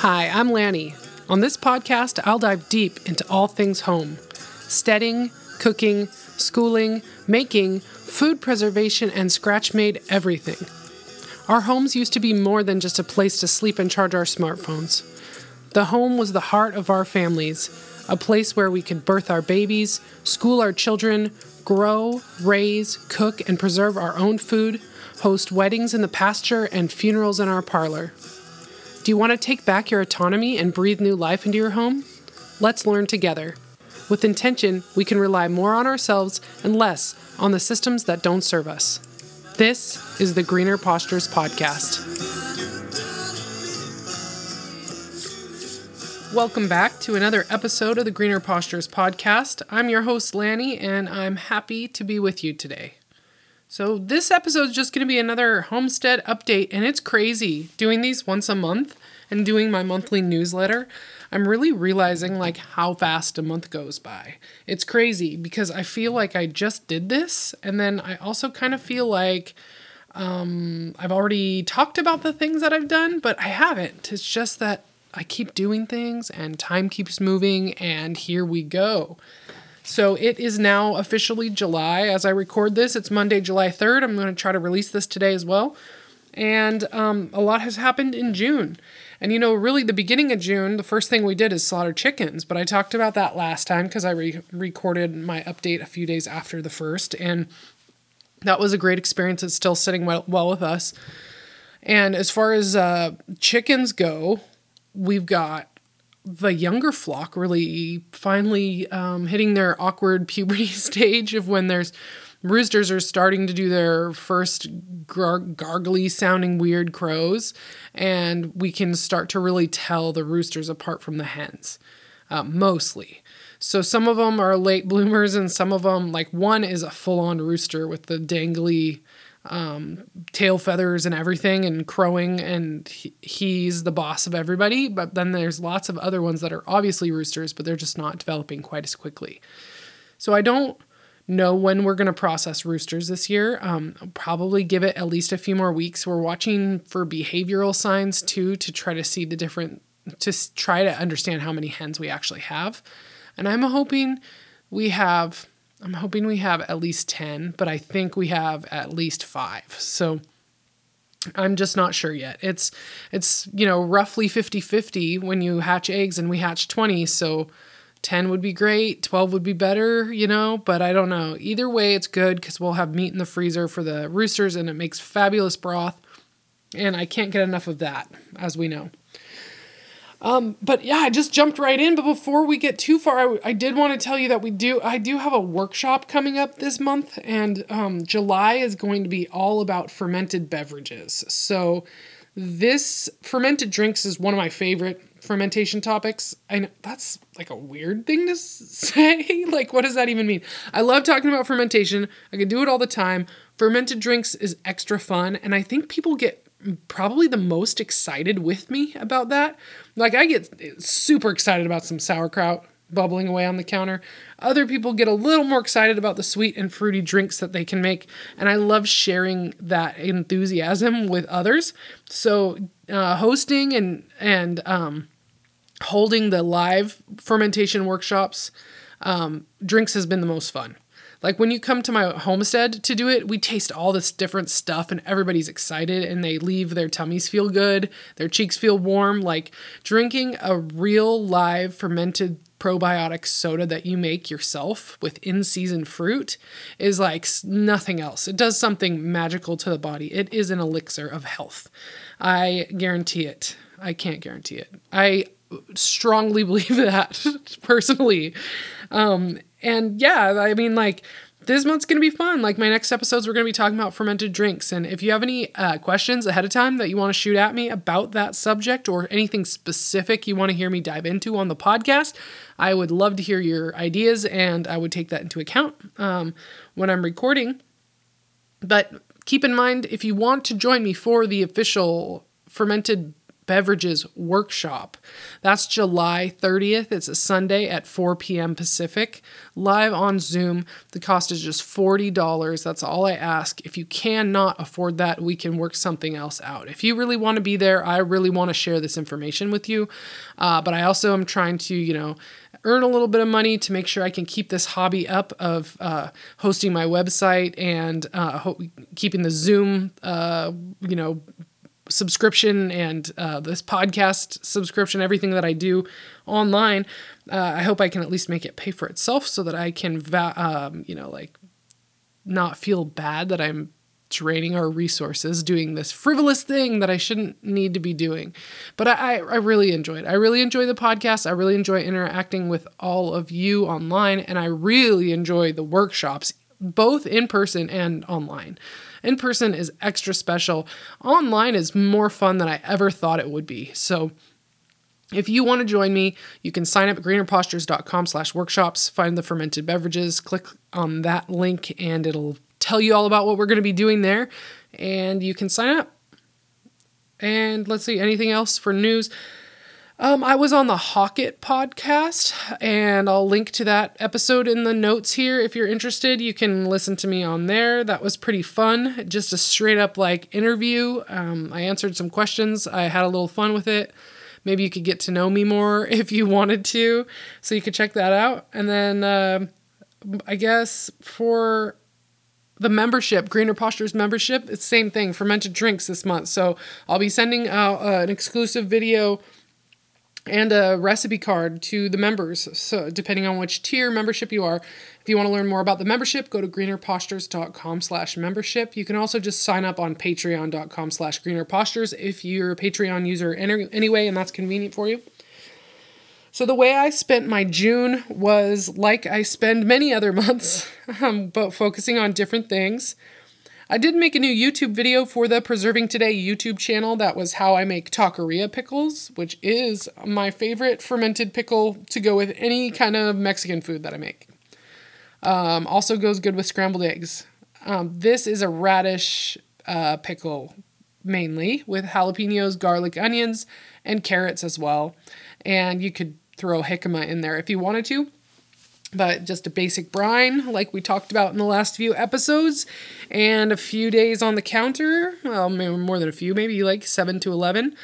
Hi, I'm Lanni. On this podcast, I'll dive deep into all things home steading, cooking, schooling, making, food preservation, and scratch made everything. Our homes used to be more than just a place to sleep and charge our smartphones. The home was the heart of our families, a place where we could birth our babies, school our children, grow, raise, cook, and preserve our own food, host weddings in the pasture, and funerals in our parlor. You want to take back your autonomy and breathe new life into your home? Let's learn together. With intention, we can rely more on ourselves and less on the systems that don't serve us. This is the Greener Postures Podcast. Welcome back to another episode of the Greener Postures Podcast. I'm your host, Lanni, and I'm happy to be with you today. So, this episode is just going to be another homestead update, and it's crazy doing these once a month and doing my monthly newsletter. I'm really realizing like how fast a month goes by. It's crazy because I feel like I just did this and then I also kind of feel like um, I've already talked about the things that I've done, but I haven't. It's just that I keep doing things and time keeps moving and here we go. So it is now officially July as I record this. It's Monday, July 3rd. I'm going to try to release this today as well. And um, a lot has happened in June. And you know, really, the beginning of June, the first thing we did is slaughter chickens. But I talked about that last time because I re- recorded my update a few days after the first. And that was a great experience. It's still sitting well, well with us. And as far as uh, chickens go, we've got the younger flock really finally um, hitting their awkward puberty stage of when there's roosters are starting to do their first gar- gargly sounding weird crows, and we can start to really tell the roosters apart from the hens, uh, mostly. So some of them are late bloomers, and some of them, like one, is a full on rooster with the dangly um, tail feathers and everything and crowing, and he, he's the boss of everybody. But then there's lots of other ones that are obviously roosters, but they're just not developing quite as quickly. So I don't know when we're going to process roosters this year. Um, probably give it at least a few more weeks. We're watching for behavioral signs too to try to see the different, to try to understand how many hens we actually have. And I'm hoping we have, I'm hoping we have at least 10, but I think we have at least five. So I'm just not sure yet. It's, it's, you know, roughly 50 50 when you hatch eggs and we hatch 20. So, 10 would be great, 12 would be better, you know, but I don't know. Either way, it's good because we'll have meat in the freezer for the roosters and it makes fabulous broth. And I can't get enough of that, as we know. Um, but yeah, I just jumped right in. But before we get too far, I, I did want to tell you that we do, I do have a workshop coming up this month, and um, July is going to be all about fermented beverages. So, this fermented drinks is one of my favorite fermentation topics. I know that's like a weird thing to say. like, what does that even mean? I love talking about fermentation. I can do it all the time. Fermented drinks is extra fun, and I think people get probably the most excited with me about that. Like, I get super excited about some sauerkraut bubbling away on the counter. Other people get a little more excited about the sweet and fruity drinks that they can make, and I love sharing that enthusiasm with others. So, uh, hosting and and um, holding the live fermentation workshops, um, drinks has been the most fun. Like when you come to my homestead to do it, we taste all this different stuff and everybody's excited and they leave their tummies feel good, their cheeks feel warm. Like drinking a real live fermented probiotic soda that you make yourself with in season fruit is like nothing else. It does something magical to the body. It is an elixir of health. I guarantee it. I can't guarantee it. I strongly believe that personally. Um, and yeah, I mean, like, this month's gonna be fun. Like my next episodes, we're gonna be talking about fermented drinks. And if you have any uh, questions ahead of time that you want to shoot at me about that subject or anything specific you want to hear me dive into on the podcast, I would love to hear your ideas and I would take that into account um, when I'm recording. But keep in mind, if you want to join me for the official fermented Beverages Workshop. That's July 30th. It's a Sunday at 4 p.m. Pacific, live on Zoom. The cost is just $40. That's all I ask. If you cannot afford that, we can work something else out. If you really want to be there, I really want to share this information with you. Uh, but I also am trying to, you know, earn a little bit of money to make sure I can keep this hobby up of uh, hosting my website and uh, ho- keeping the Zoom, uh, you know, subscription and uh, this podcast subscription, everything that I do online. Uh, I hope I can at least make it pay for itself so that I can, va- um, you know, like not feel bad that I'm draining our resources doing this frivolous thing that I shouldn't need to be doing. But I, I really enjoy It. I really enjoy the podcast. I really enjoy interacting with all of you online, and I really enjoy the workshops, both in person and online. In person is extra special. Online is more fun than I ever thought it would be. So if you want to join me, you can sign up at greenerpostures.com slash workshops, find the fermented beverages, click on that link, and it'll tell you all about what we're going to be doing there. And you can sign up. And let's see, anything else for news? Um, I was on the Hawk-It podcast, and I'll link to that episode in the notes here. If you're interested, you can listen to me on there. That was pretty fun. Just a straight up like interview. Um, I answered some questions. I had a little fun with it. Maybe you could get to know me more if you wanted to. So you could check that out. And then uh, I guess for the membership, Greener Postures membership, it's same thing, fermented drinks this month. So I'll be sending out uh, an exclusive video and a recipe card to the members. So depending on which tier membership you are, if you want to learn more about the membership, go to greenerpostures.com slash membership. You can also just sign up on patreon.com slash greenerpostures if you're a Patreon user anyway, and that's convenient for you. So the way I spent my June was like I spend many other months, um, but focusing on different things. I did make a new YouTube video for the Preserving Today YouTube channel. That was how I make taqueria pickles, which is my favorite fermented pickle to go with any kind of Mexican food that I make. Um, also goes good with scrambled eggs. Um, this is a radish uh, pickle mainly with jalapenos, garlic, onions, and carrots as well. And you could throw jicama in there if you wanted to but just a basic brine like we talked about in the last few episodes and a few days on the counter well maybe more than a few maybe like 7 to 11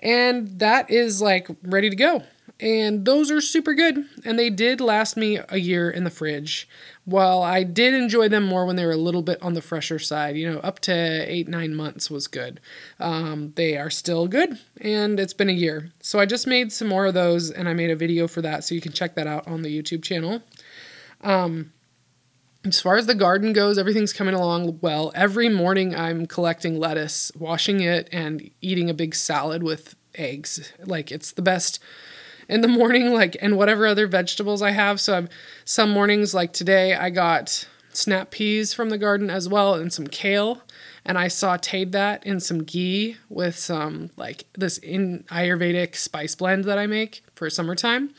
and that is like ready to go and those are super good. And they did last me a year in the fridge. While i did enjoy them more when they were a little bit on the fresher side you know up to eight nine months was good. Um, they are still good and it's been a year. So i just made some more of those and i made a video for that so you can check that out on the youtube channel. Um, as far as the garden goes, everything's coming along well. Every morning I'm collecting lettuce, washing it, and eating a big salad with eggs. Like it's the best in the morning, like, and whatever other vegetables I have. So I'm, some mornings, like today, I got snap peas from the garden as well and some kale. And I sauteed that in some ghee with some, like, this in Ayurvedic spice blend that I make for summertime.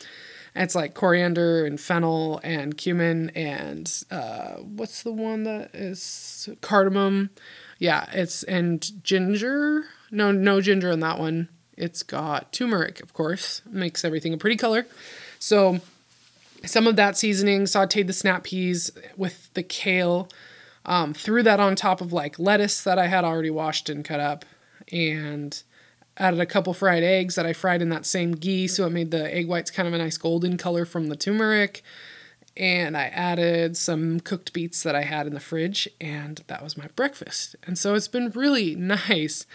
And it's like coriander and fennel and cumin and uh, what's the one that is cardamom? Yeah, it's and ginger. No, no ginger in that one. It's got turmeric, of course, makes everything a pretty color. So, some of that seasoning, sauteed the snap peas with the kale, um, threw that on top of like lettuce that I had already washed and cut up, and added a couple fried eggs that I fried in that same ghee, so it made the egg whites kind of a nice golden color from the turmeric. And I added some cooked beets that I had in the fridge, and that was my breakfast. And so it's been really nice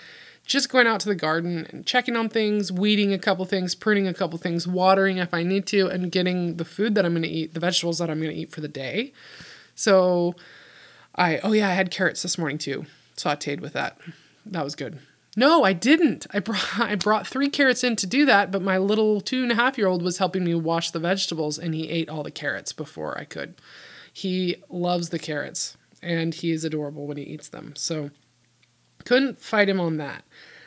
just going out to the garden and checking on things, weeding a couple things, pruning a couple things, watering if I need to, and getting the food that I'm going to eat, the vegetables that I'm going to eat for the day. So I, oh yeah, I had carrots this morning too, sauteed with that. That was good. No, I didn't. I brought I brought three carrots in to do that, but my little two and a half year old was helping me wash the vegetables and he ate all the carrots before I could. He loves the carrots and he is adorable when he eats them. So couldn't fight him on that.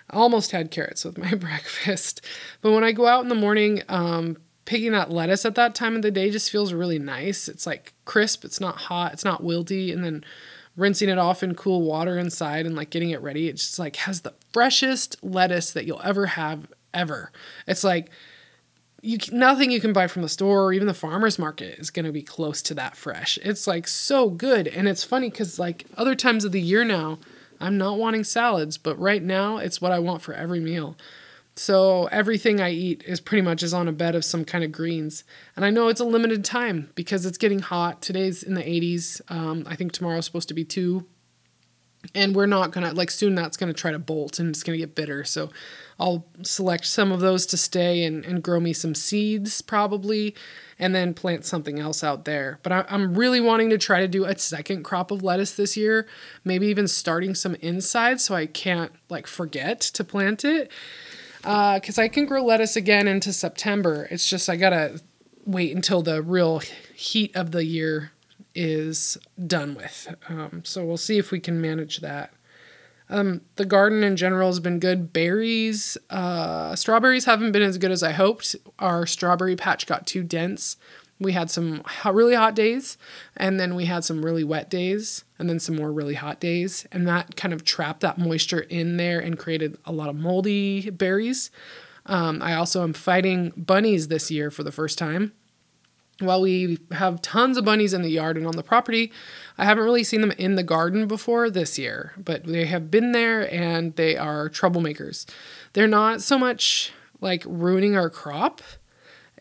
I almost had carrots with my breakfast. But when I go out in the morning, um, picking that lettuce at that time of the day just feels really nice. It's like crisp, it's not hot, it's not wilty. And then rinsing it off in cool water inside and like getting it ready. It just like has the freshest lettuce that you'll ever have ever. It's like you nothing you can buy from the store or even the farmers market is going to be close to that fresh. It's like so good and it's funny cuz like other times of the year now I'm not wanting salads, but right now it's what I want for every meal. So everything I eat is pretty much is on a bed of some kind of greens. And I know it's a limited time because it's getting hot. Today's in the 80s. Um, I think tomorrow's supposed to be two and we're not gonna like soon that's gonna try to bolt and it's gonna get bitter. So i'll select some of those to stay and, and grow me some seeds probably and then plant something else out there. But I, i'm really wanting to try to do a second crop of lettuce this year maybe even starting some inside so i can't like forget to plant it. Uh, because uh, i can grow lettuce again into september. It's just i gotta wait until the real heat of the year is done with. Um, so we'll see if we can manage that. Um, the garden in general has been good. Berries, uh, strawberries haven't been as good as I hoped. Our strawberry patch got too dense. We had some really hot days, and then we had some really wet days, and then some more really hot days. And that kind of trapped that moisture in there and created a lot of moldy berries. Um, I also am fighting bunnies this year for the first time while we have tons of bunnies in the yard and on the property, I haven't really seen them in the garden before this year, but they have been there and they are troublemakers. They're not so much like ruining our crop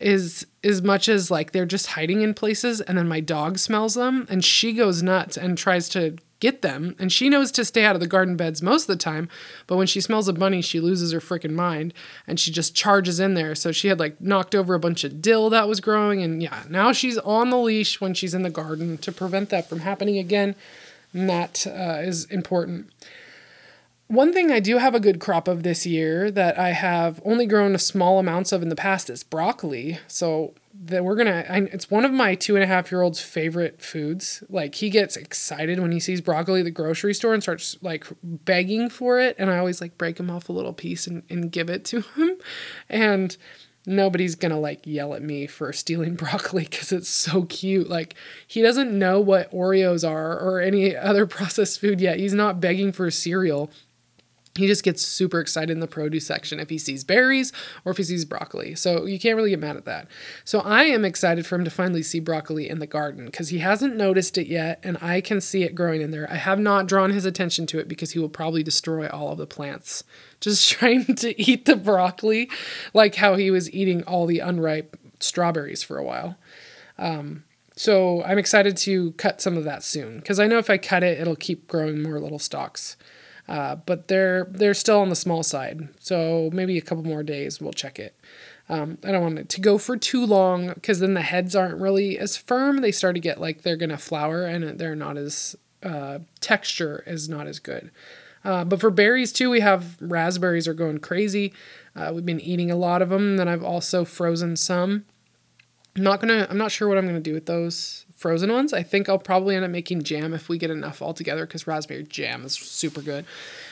is as much as like they're just hiding in places and then my dog smells them and she goes nuts and tries to get them. And she knows to stay out of the garden beds most of the time. But when she smells a bunny, she loses her freaking mind and she just charges in there. So she had like knocked over a bunch of dill that was growing. And yeah, now she's on the leash when she's in the garden to prevent that from happening again. And that uh, is important. One thing I do have a good crop of this year that I have only grown small amounts of in the past is broccoli. So that we're gonna I, it's one of my two and a half year old's favorite foods. Like he gets excited when he sees broccoli at the grocery store and starts like begging for it. And i always like break him off a little piece and, and give it to him. And nobody's gonna like yell at me for stealing broccoli because it's so cute. Like he doesn't know what oreos are or any other processed food yet. He's not begging for cereal he just gets super excited in the produce section if he sees berries or if he sees broccoli. So you can't really get mad at that. So I am excited for him to finally see broccoli in the garden because he hasn't noticed it yet and I can see it growing in there. I have not drawn his attention to it because he will probably destroy all of the plants just trying to eat the broccoli like how he was eating all the unripe strawberries for a while. Um, so I'm excited to cut some of that soon because I know if I cut it, it'll keep growing more little stalks. Uh, but they're they're still on the small side. So maybe a couple more days we'll check it. Um, I don't want it to go for too long because then the heads aren't really as firm. They start to get like they're gonna flower and they're not as uh, texture is not as good. Uh, but for berries too, we have raspberries are going crazy. Uh, we've been eating a lot of them. Then I've also frozen some. I'm not gonna. I'm not sure what I'm gonna do with those frozen ones. I think I'll probably end up making jam if we get enough all together because raspberry jam is super good.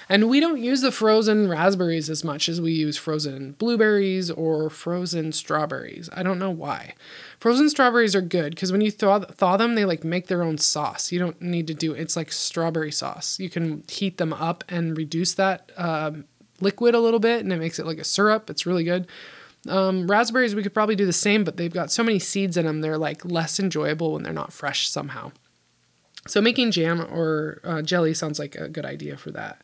And we don't use the frozen raspberries as much as we use frozen blueberries or frozen strawberries. I don't know why. Frozen strawberries are good because when you thaw, thaw them, they like make their own sauce. You don't need to do it's like strawberry sauce. You can heat them up and reduce that um, liquid a little bit, and it makes it like a syrup. It's really good. Um, raspberries, we could probably do the same, but they've got so many seeds in them, they're like less enjoyable when they're not fresh somehow. So making jam or uh, jelly sounds like a good idea for that.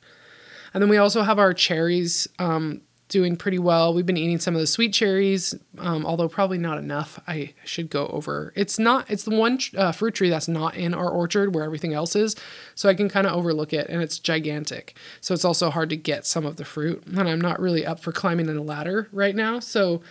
And then we also have our cherries. Um, doing pretty well. We've been eating some of the sweet cherries, um, although probably not enough. I should go over. It's not. It's the one uh, fruit tree that's not in our orchard where everything else is, so I can kind of overlook it, and it's gigantic. So it's also hard to get some of the fruit, and I'm not really up for climbing in a ladder right now. So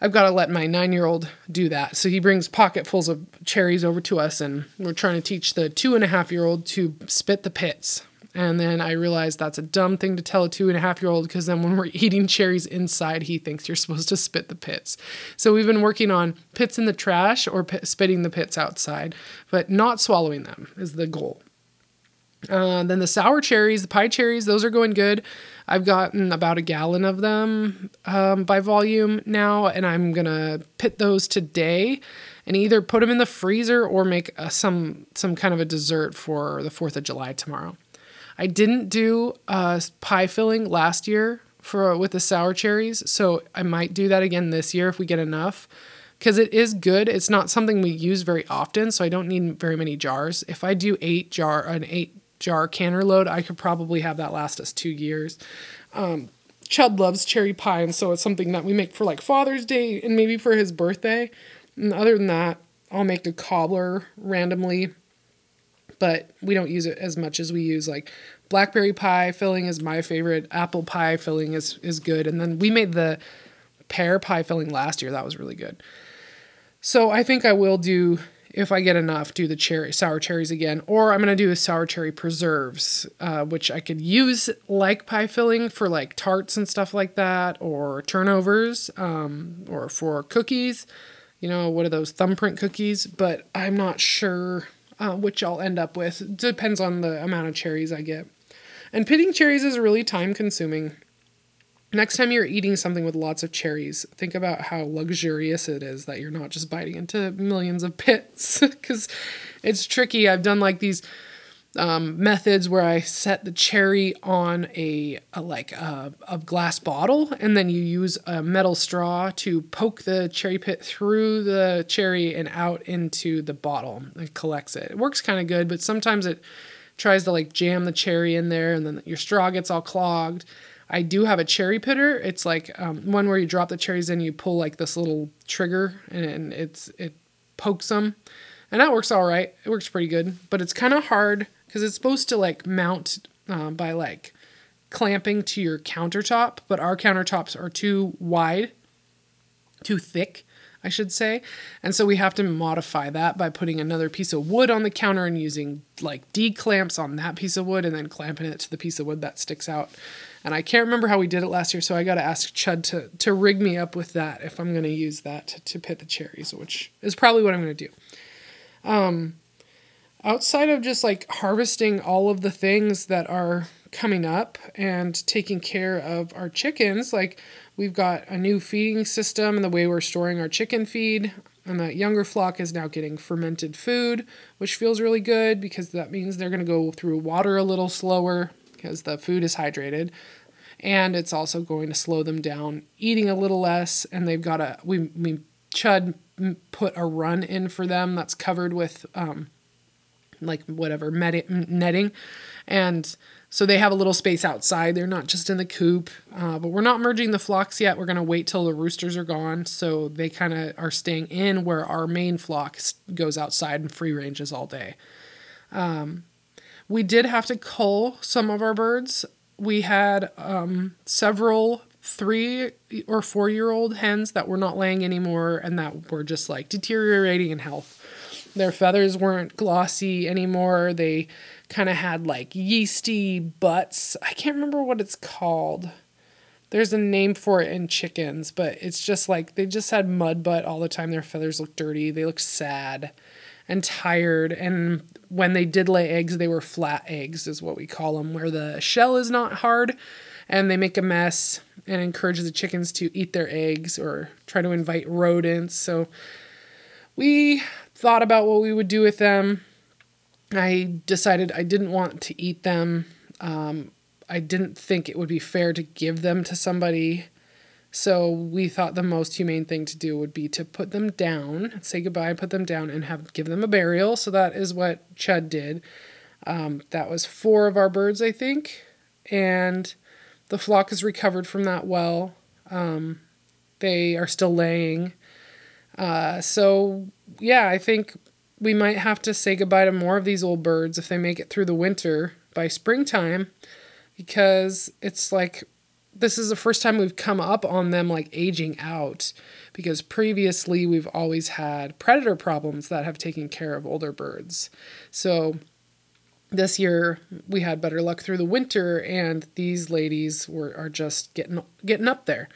I've got to let my nine year old do that. So he brings pocketfuls of cherries over to us, and we're trying to teach the two and a half year old to spit the pits and then I realized that's a dumb thing to tell a two and a half year old because then when we're eating cherries inside, he thinks you're supposed to spit the pits. So we've been working on pits in the trash or p- spitting the pits outside, but not swallowing them is the goal. Uh, then the sour cherries, the pie cherries, those are going good. I've gotten about a gallon of them um, by volume now, and I'm gonna pit those today and either put them in the freezer or make a, some some kind of a dessert for the 4th of July tomorrow. I didn't do a pie filling last year for with the sour cherries, so I might do that again this year if we get enough because it is good. It's not something we use very often, so I don't need very many jars. If I do 8 jar an 8 jar canner load, I could probably have that last us 2 years. Um, loves cherry pie, and so it's something that we make for like Father's Day and maybe for his birthday. And other than that, I'll make a cobbler randomly, but we don't use it as much as we use like blackberry pie filling is my favorite. Apple pie filling is is good, and then we made the pear pie filling last year. That was really good. So I think I will do if I get enough, do the cherry sour cherries again, or I'm gonna do a sour cherry preserves, uh, which I could use like pie filling for like tarts and stuff like that, or turnovers, um, or for cookies. You know, what are those thumbprint cookies? But I'm not sure uh, which I'll end up with. Depends on the amount of cherries I get. And pitting cherries is really time consuming. Next time you're eating something with lots of cherries, think about how luxurious it is that you're not just biting into millions of pits because it's tricky. I've done like these um, methods where I set the cherry on a, a like a, a, glass bottle and then you use a metal straw to poke the cherry pit through the cherry and out into the bottle and collects it. It works kind of good, but sometimes it tries to like jam the cherry in there and then your straw gets all clogged. I do have a cherry pitter. It's like um, one where you drop the cherries in, you pull like this little trigger, and it's it pokes them, and that works all right. It works pretty good, but it's kind of hard because it's supposed to like mount uh, by like clamping to your countertop, but our countertops are too wide, too thick, I should say. And so we have to modify that by putting another piece of wood on the counter and using like D clamps on that piece of wood and then clamping it to the piece of wood that sticks out. And I can't remember how we did it last year, so I got to ask Chud to, to rig me up with that if I'm going to use that to, to pit the cherries, which is probably what I'm going to do. Um, outside of just like harvesting all of the things that are coming up and taking care of our chickens, like we've got a new feeding system and the way we're storing our chicken feed. And that younger flock is now getting fermented food, which feels really good because that means they're going to go through water a little slower because the food is hydrated and it's also going to slow them down eating a little less and they've got a we we chud put a run in for them that's covered with um like whatever netting and so they have a little space outside they're not just in the coop uh, but we're not merging the flocks yet we're going to wait till the roosters are gone so they kind of are staying in where our main flock goes outside and free ranges all day um, we did have to cull some of our birds. We had um, several three or four year old hens that were not laying anymore and that were just like deteriorating in health. Their feathers weren't glossy anymore. They kind of had like yeasty butts. I can't remember what it's called. There's a name for it in chickens, but it's just like they just had mud butt all the time. Their feathers looked dirty. They looked sad and tired. And when they did lay eggs, they were flat eggs, is what we call them, where the shell is not hard and they make a mess and encourage the chickens to eat their eggs or try to invite rodents. So we thought about what we would do with them. I decided I didn't want to eat them. Um, I didn't think it would be fair to give them to somebody so we thought the most humane thing to do would be to put them down, say goodbye, put them down, and have give them a burial. So that is what Chud did. Um, that was four of our birds, I think, and the flock has recovered from that well. Um, they are still laying. Uh, so yeah, I think we might have to say goodbye to more of these old birds if they make it through the winter by springtime, because it's like this is the first time we've come up on them like aging out because previously we've always had predator problems that have taken care of older birds. So this year we had better luck through the winter and these ladies were are just getting getting up there.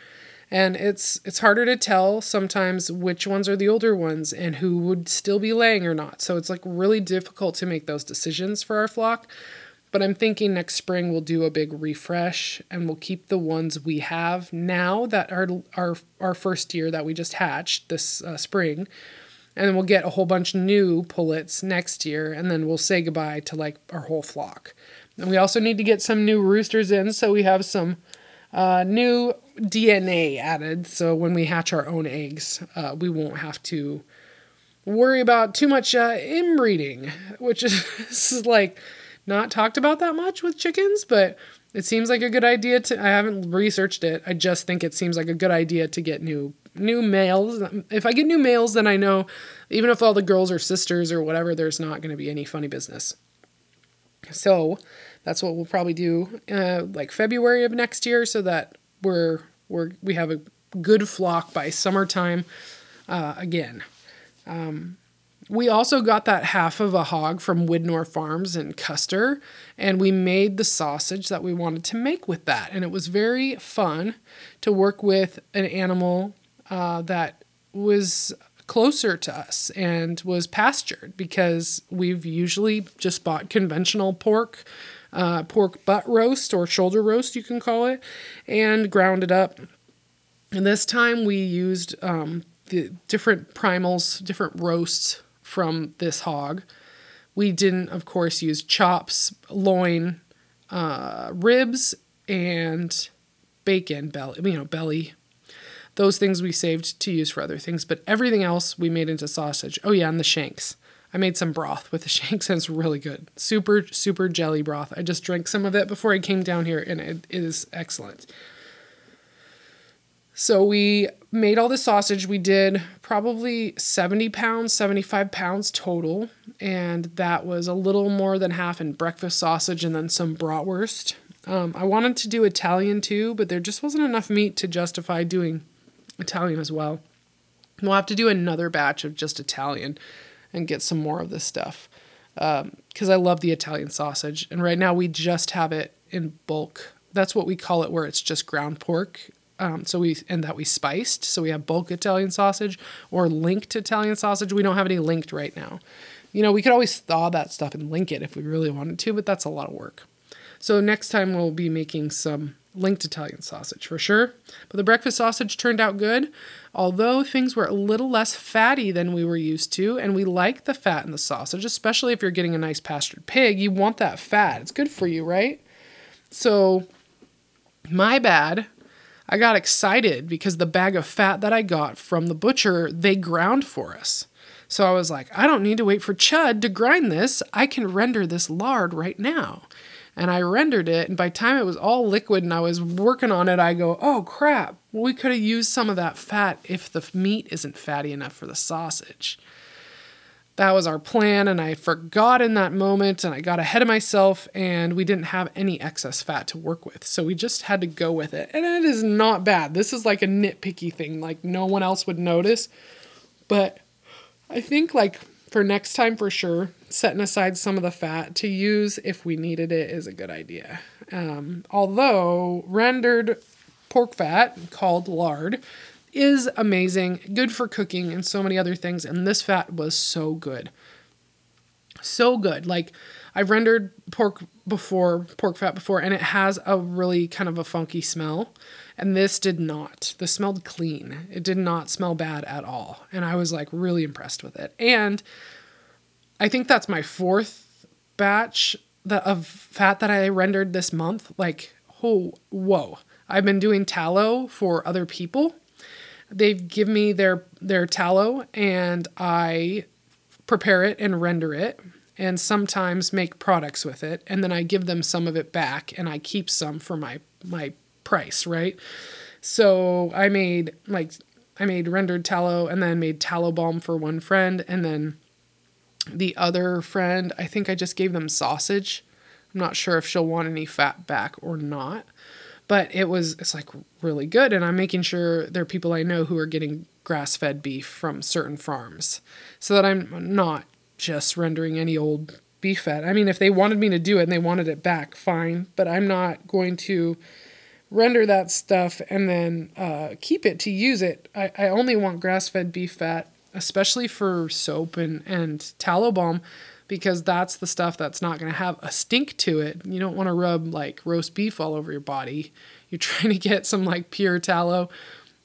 And it's it's harder to tell sometimes which ones are the older ones and who would still be laying or not. So it's like really difficult to make those decisions for our flock. But I'm thinking next spring we'll do a big refresh and we'll keep the ones we have now that are our our first year that we just hatched this uh, spring, and then we'll get a whole bunch of new pullets next year, and then we'll say goodbye to like our whole flock. And we also need to get some new roosters in, so we have some uh, new DNA added. So when we hatch our own eggs, uh, we won't have to worry about too much uh, inbreeding, which is, is like not talked about that much with chickens, but it seems like a good idea to. I haven't researched it. I just think it seems like a good idea to get new new males. If I get new males, then I know, even if all the girls are sisters or whatever, there's not going to be any funny business. So that's what we'll probably do, uh, like February of next year, so that we're we're we have a good flock by summertime. Uh, again, um, we also got that half of a hog from Widnor Farms in Custer, and we made the sausage that we wanted to make with that. And it was very fun to work with an animal uh, that was closer to us and was pastured because we've usually just bought conventional pork, uh, pork butt roast or shoulder roast, you can call it, and ground it up. And this time we used um, the different primals, different roasts from this hog. We didn't, of course, use chops, loin, uh, ribs, and bacon, belly, you know, belly. Those things we saved to use for other things, but everything else we made into sausage. Oh, yeah, and the shanks. I made some broth with the shanks and it's really good. Super, super jelly broth. I just drank some of it before I came down here and it is excellent. So we made all the sausage. We did probably 70 pounds, 75 pounds total. And that was a little more than half in breakfast sausage and then some bratwurst. Um, I wanted to do Italian too, but there just wasn't enough meat to justify doing Italian as well. We'll have to do another batch of just Italian and get some more of this stuff because um, I love the Italian sausage. And right now we just have it in bulk. That's what we call it, where it's just ground pork um, so we and that we spiced. So we have bulk Italian sausage or linked Italian sausage. We don't have any linked right now. You know, we could always thaw that stuff and link it if we really wanted to, but that's a lot of work. So next time we'll be making some linked Italian sausage for sure. But the breakfast sausage turned out good, although things were a little less fatty than we were used to, and we like the fat in the sausage, especially if you're getting a nice pastured pig. You want that fat. It's good for you, right? So my bad I got excited because the bag of fat that I got from the butcher, they ground for us. So I was like, I don't need to wait for Chud to grind this. I can render this lard right now. And I rendered it, and by the time it was all liquid and I was working on it, I go, oh crap, we could have used some of that fat if the meat isn't fatty enough for the sausage. That was our plan and i forgot in that moment and i got ahead of myself and we didn't have any excess fat to work with. So we just had to go with it. And it is not bad. This is like a nitpicky thing like no one else would notice. But i think like for next time for sure setting aside some of the fat to use if we needed it is a good idea um, although rendered pork fat called lard is amazing, good for cooking and so many other things. And this fat was so good. So good. Like I've rendered pork before, pork fat before, and it has a really kind of a funky smell. And this did not. This smelled clean. It did not smell bad at all. And I was like really impressed with it. And I think that's my fourth batch of fat that I rendered this month. Like, oh, whoa. I've been doing tallow for other people they give me their their tallow and I prepare it and render it and sometimes make products with it and then I give them some of it back and I keep some for my my price, right? So I made like I made rendered tallow and then made tallow balm for one friend and then the other friend, I think I just gave them sausage. I'm not sure if she'll want any fat back or not but it was it's like really good and i'm making sure there are people i know who are getting grass-fed beef from certain farms so that i'm not just rendering any old beef fat i mean if they wanted me to do it and they wanted it back fine but i'm not going to render that stuff and then uh, keep it to use it I, I only want grass-fed beef fat especially for soap and, and tallow balm because that's the stuff that's not going to have a stink to it. You don't want to rub like roast beef all over your body. You're trying to get some like pure tallow.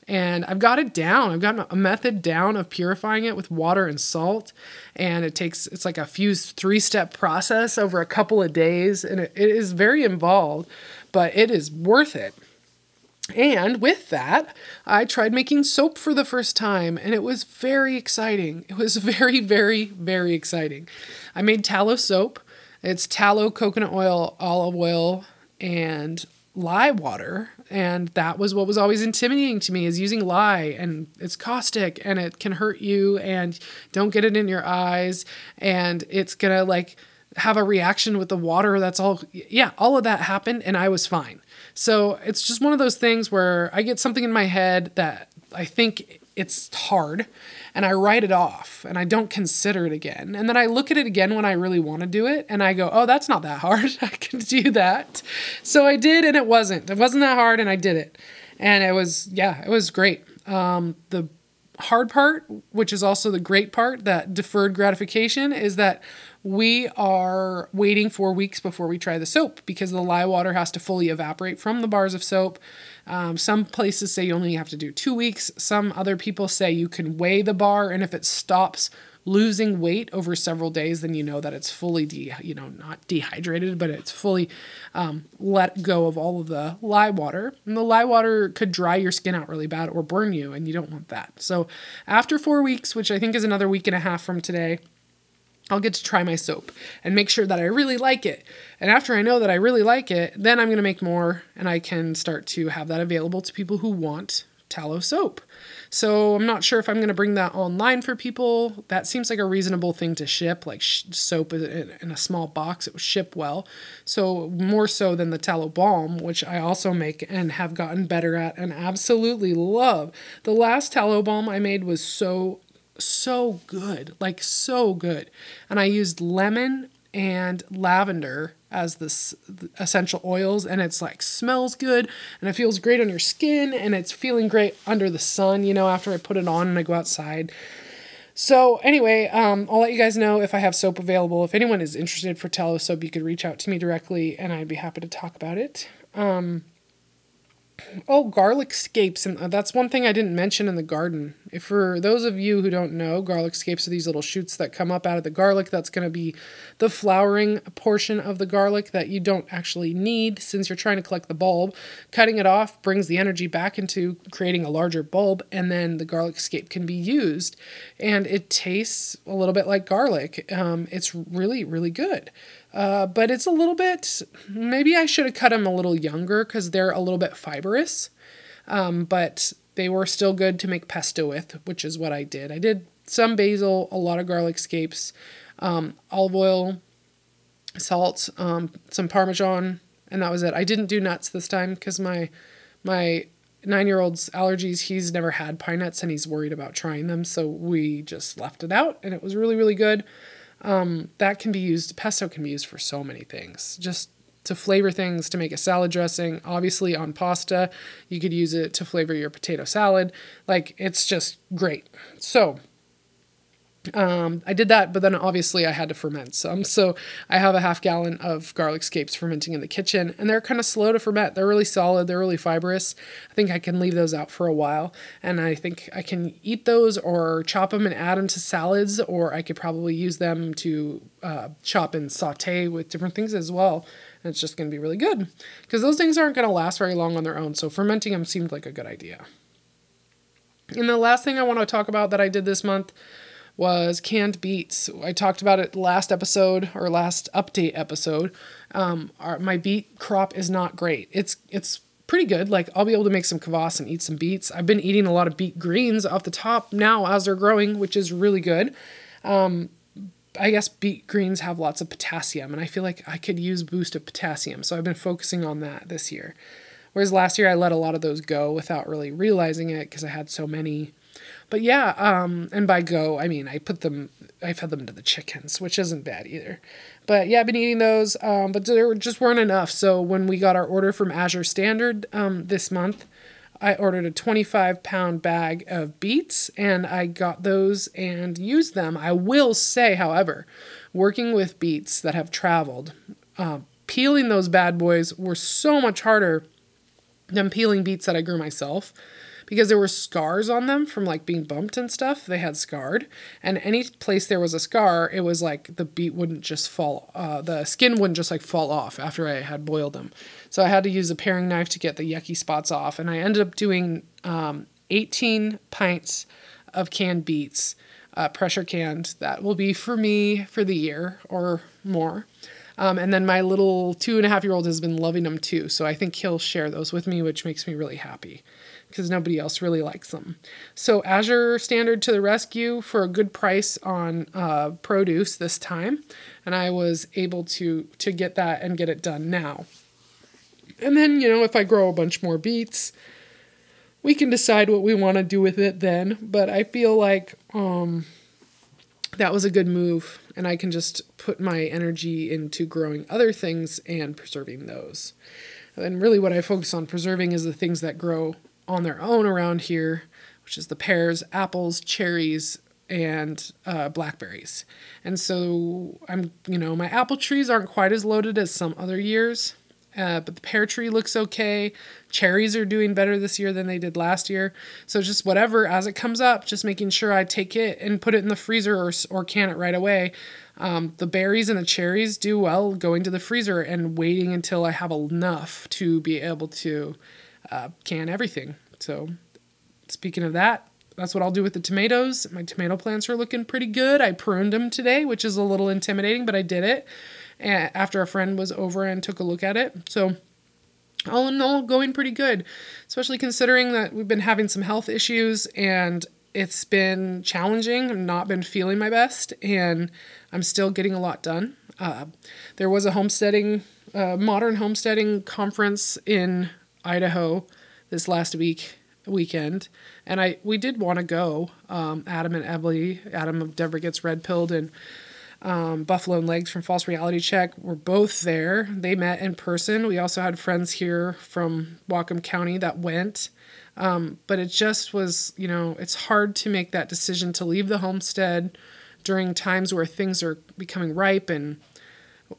and I've got it down. I've got a method down of purifying it with water and salt. And it takes, it's like a few three step process over a couple of days. And it, it is very involved, but it is worth it. And with that, I tried making soap for the first time, and it was very exciting. It was very, very, very exciting. I made tallow soap. It's tallow, coconut oil, olive oil, and lye water and that was what was always intimidating to me is using lye and it's caustic and it can hurt you and don't get it in your eyes and it's gonna like have a reaction with the water that's all yeah all of that happened and i was fine so it's just one of those things where i get something in my head that i think it's hard and I write it off and I don't consider it again. And then I look at it again when I really want to do it and I go, oh, that's not that hard. I can do that. So I did and it wasn't. It wasn't that hard and I did it. And it was, yeah, it was great. Um, the hard part, which is also the great part, that deferred gratification, is that we are waiting four weeks before we try the soap because the lye water has to fully evaporate from the bars of soap. Um, some places say you only have to do two weeks. Some other people say you can weigh the bar, and if it stops losing weight over several days, then you know that it's fully de you know not dehydrated, but it's fully um, let go of all of the lye water. And the lye water could dry your skin out really bad or burn you, and you don't want that. So after four weeks, which I think is another week and a half from today. I'll get to try my soap and make sure that I really like it. And after I know that I really like it, then I'm going to make more and I can start to have that available to people who want tallow soap. So I'm not sure if I'm going to bring that online for people. That seems like a reasonable thing to ship, like sh- soap in a small box. It would ship well. So more so than the tallow balm, which I also make and have gotten better at and absolutely love. The last tallow balm I made was so so good, like so good. And I used lemon and lavender as the essential oils and it's like smells good and it feels great on your skin and it's feeling great under the sun, you know, after I put it on and I go outside. So anyway, um, I'll let you guys know if I have soap available. If anyone is interested for tallow soap, you could reach out to me directly and I'd be happy to talk about it. Um, Oh, garlic scapes, and uh, that's one thing I didn't mention in the garden. If for those of you who don't know, garlic scapes are these little shoots that come up out of the garlic. That's going to be the flowering portion of the garlic that you don't actually need since you're trying to collect the bulb. Cutting it off brings the energy back into creating a larger bulb, and then the garlic scape can be used. And it tastes a little bit like garlic. Um, it's really, really good. Uh, but it's a little bit, maybe I should have cut them a little younger because they're a little bit fibrous. Um, but they were still good to make pesto with, which is what I did. I did some basil, a lot of garlic scapes, um, olive oil, salt, um, some parmesan, and that was it. I didn't do nuts this time because my my nine year old's allergies. He's never had pine nuts and he's worried about trying them, so we just left it out, and it was really really good. Um, that can be used, pesto can be used for so many things. Just to flavor things, to make a salad dressing. Obviously, on pasta, you could use it to flavor your potato salad. Like, it's just great. So, um, I did that, but then obviously I had to ferment some. So I have a half gallon of garlic scapes fermenting in the kitchen, and they're kind of slow to ferment. They're really solid, they're really fibrous. I think I can leave those out for a while, and I think I can eat those or chop them and add them to salads, or I could probably use them to uh, chop and saute with different things as well. And it's just going to be really good because those things aren't going to last very long on their own. So fermenting them seemed like a good idea. And the last thing I want to talk about that I did this month was canned beets. I talked about it last episode or last update episode. Um, our, my beet crop is not great. It's it's pretty good. Like I'll be able to make some kvass and eat some beets. I've been eating a lot of beet greens off the top now as they're growing, which is really good. Um, I guess beet greens have lots of potassium, and I feel like I could use boost of potassium. So I've been focusing on that this year. Whereas last year I let a lot of those go without really realizing it because I had so many but yeah, um, and by go, I mean I put them, I fed them to the chickens, which isn't bad either. But yeah, I've been eating those, um, but there just weren't enough. So when we got our order from Azure Standard um, this month, I ordered a 25 pound bag of beets and I got those and used them. I will say, however, working with beets that have traveled, uh, peeling those bad boys were so much harder than peeling beets that I grew myself because there were scars on them from like being bumped and stuff. They had scarred, and any place there was a scar, it was like the beet wouldn't just fall, uh, the skin wouldn't just like fall off after I had boiled them. So I had to use a paring knife to get the yucky spots off, and I ended up doing um, 18 pints of canned beets, uh, pressure canned. That will be for me for the year or more. Um, and then my little two and a half year old has been loving them too. So I think he'll share those with me, which makes me really happy because nobody else really likes them. So Azure Standard to the rescue for a good price on uh, produce this time. And I was able to to get that and get it done now. And then, you know, if I grow a bunch more beets, we can decide what we want to do with it then. But I feel like um, that was a good move and I can just put my energy into growing other things and preserving those. And really, what I focus on preserving is the things that grow on their own around here, which is the pears, apples, cherries, and uh, blackberries. And so I'm, you know, my apple trees aren't quite as loaded as some other years. Uh, but the pear tree looks okay. Cherries are doing better this year than they did last year. So just whatever as it comes up, just making sure I take it and put it in the freezer or, or can it right away. Um, the berries and the cherries do well going to the freezer and waiting until I have enough to be able to uh, can everything. So speaking of that, that's what I'll do with the tomatoes. My tomato plants are looking pretty good. I pruned them today, which is a little intimidating, but I did it after a friend was over and took a look at it. So all in all, going pretty good, especially considering that we've been having some health issues and it's been challenging. I've not been feeling my best, and I'm still getting a lot done. Uh, there was a homesteading, uh, modern homesteading conference in Idaho this last week weekend, and I we did want to go. Um, Adam and Emily, Adam of Denver gets red pilled, and um, Buffalo and Legs from False Reality Check were both there. They met in person. We also had friends here from Whatcom County that went. Um, but it just was, you know, it's hard to make that decision to leave the homestead during times where things are becoming ripe and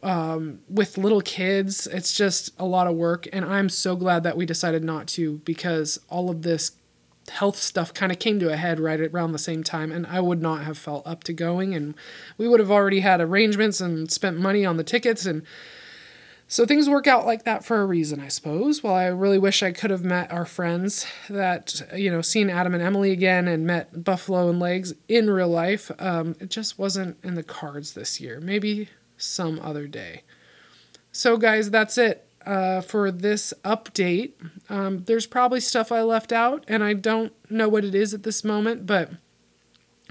um, with little kids. It's just a lot of work. And I'm so glad that we decided not to because all of this health stuff kind of came to a head right around the same time and I would not have felt up to going and we would have already had arrangements and spent money on the tickets and so things work out like that for a reason, I suppose. Well, I really wish I could have met our friends that, you know, seen Adam and Emily again and met Buffalo and Legs in real life. Um, it just wasn't in the cards this year. Maybe some other day. So, guys, that's it uh, for this update. Um, there's probably stuff I left out, and I don't know what it is at this moment, but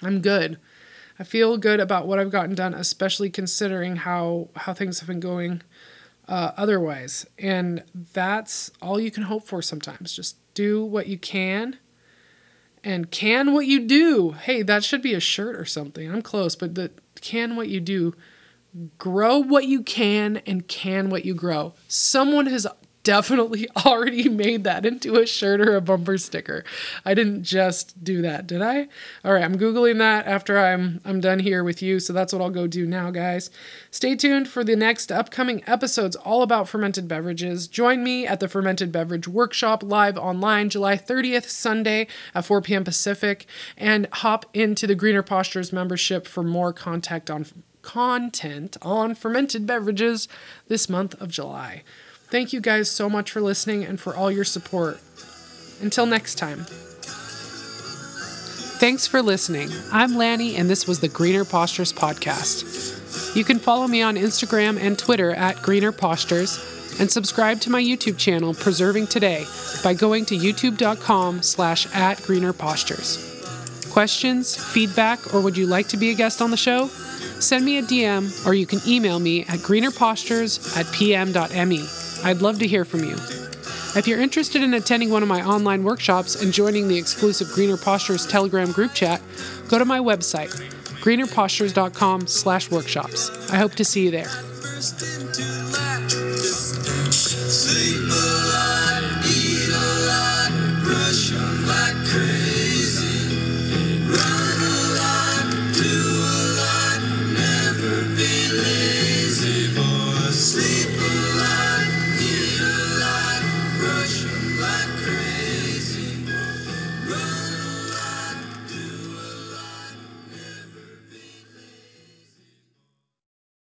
I'm good. I feel good about what I've gotten done, especially considering how how things have been going uh, otherwise. And that's all you can hope for sometimes. Just do what you can and can what you do. Hey, that should be a shirt or something. I'm close, but the can what you do grow what you can and can what you grow. Someone has definitely already made that into a shirt or a bumper sticker. I didn't just do that, did I? All right, I'm googling that after I'm I'm done here with you, so that's what I'll go do now, guys. Stay tuned for the next upcoming episodes all about fermented beverages. Join me at the Fermented Beverage Workshop live online July 30th, Sunday at 4 p.m. Pacific, and hop into the Greener Postures membership for more contact on content on fermented beverages this month of July. Thank you guys so much for listening and for all your support. Until next time. Thanks for listening. I'm Lanni, and this was the Greener Postures Podcast. You can follow me on Instagram and Twitter at Greener Postures and subscribe to my YouTube channel, Preserving Today, by going to youtube.com slash at Greener Postures. Questions, feedback, or would you like to be a guest on the show? Send me a DM or you can email me at greenerpostures at pm.me. I'd love to hear from you. If you're interested in attending one of my online workshops and joining the exclusive Greener Postures Telegram group chat, go to my website, greenerpostures.com slash workshops. I hope to see you there.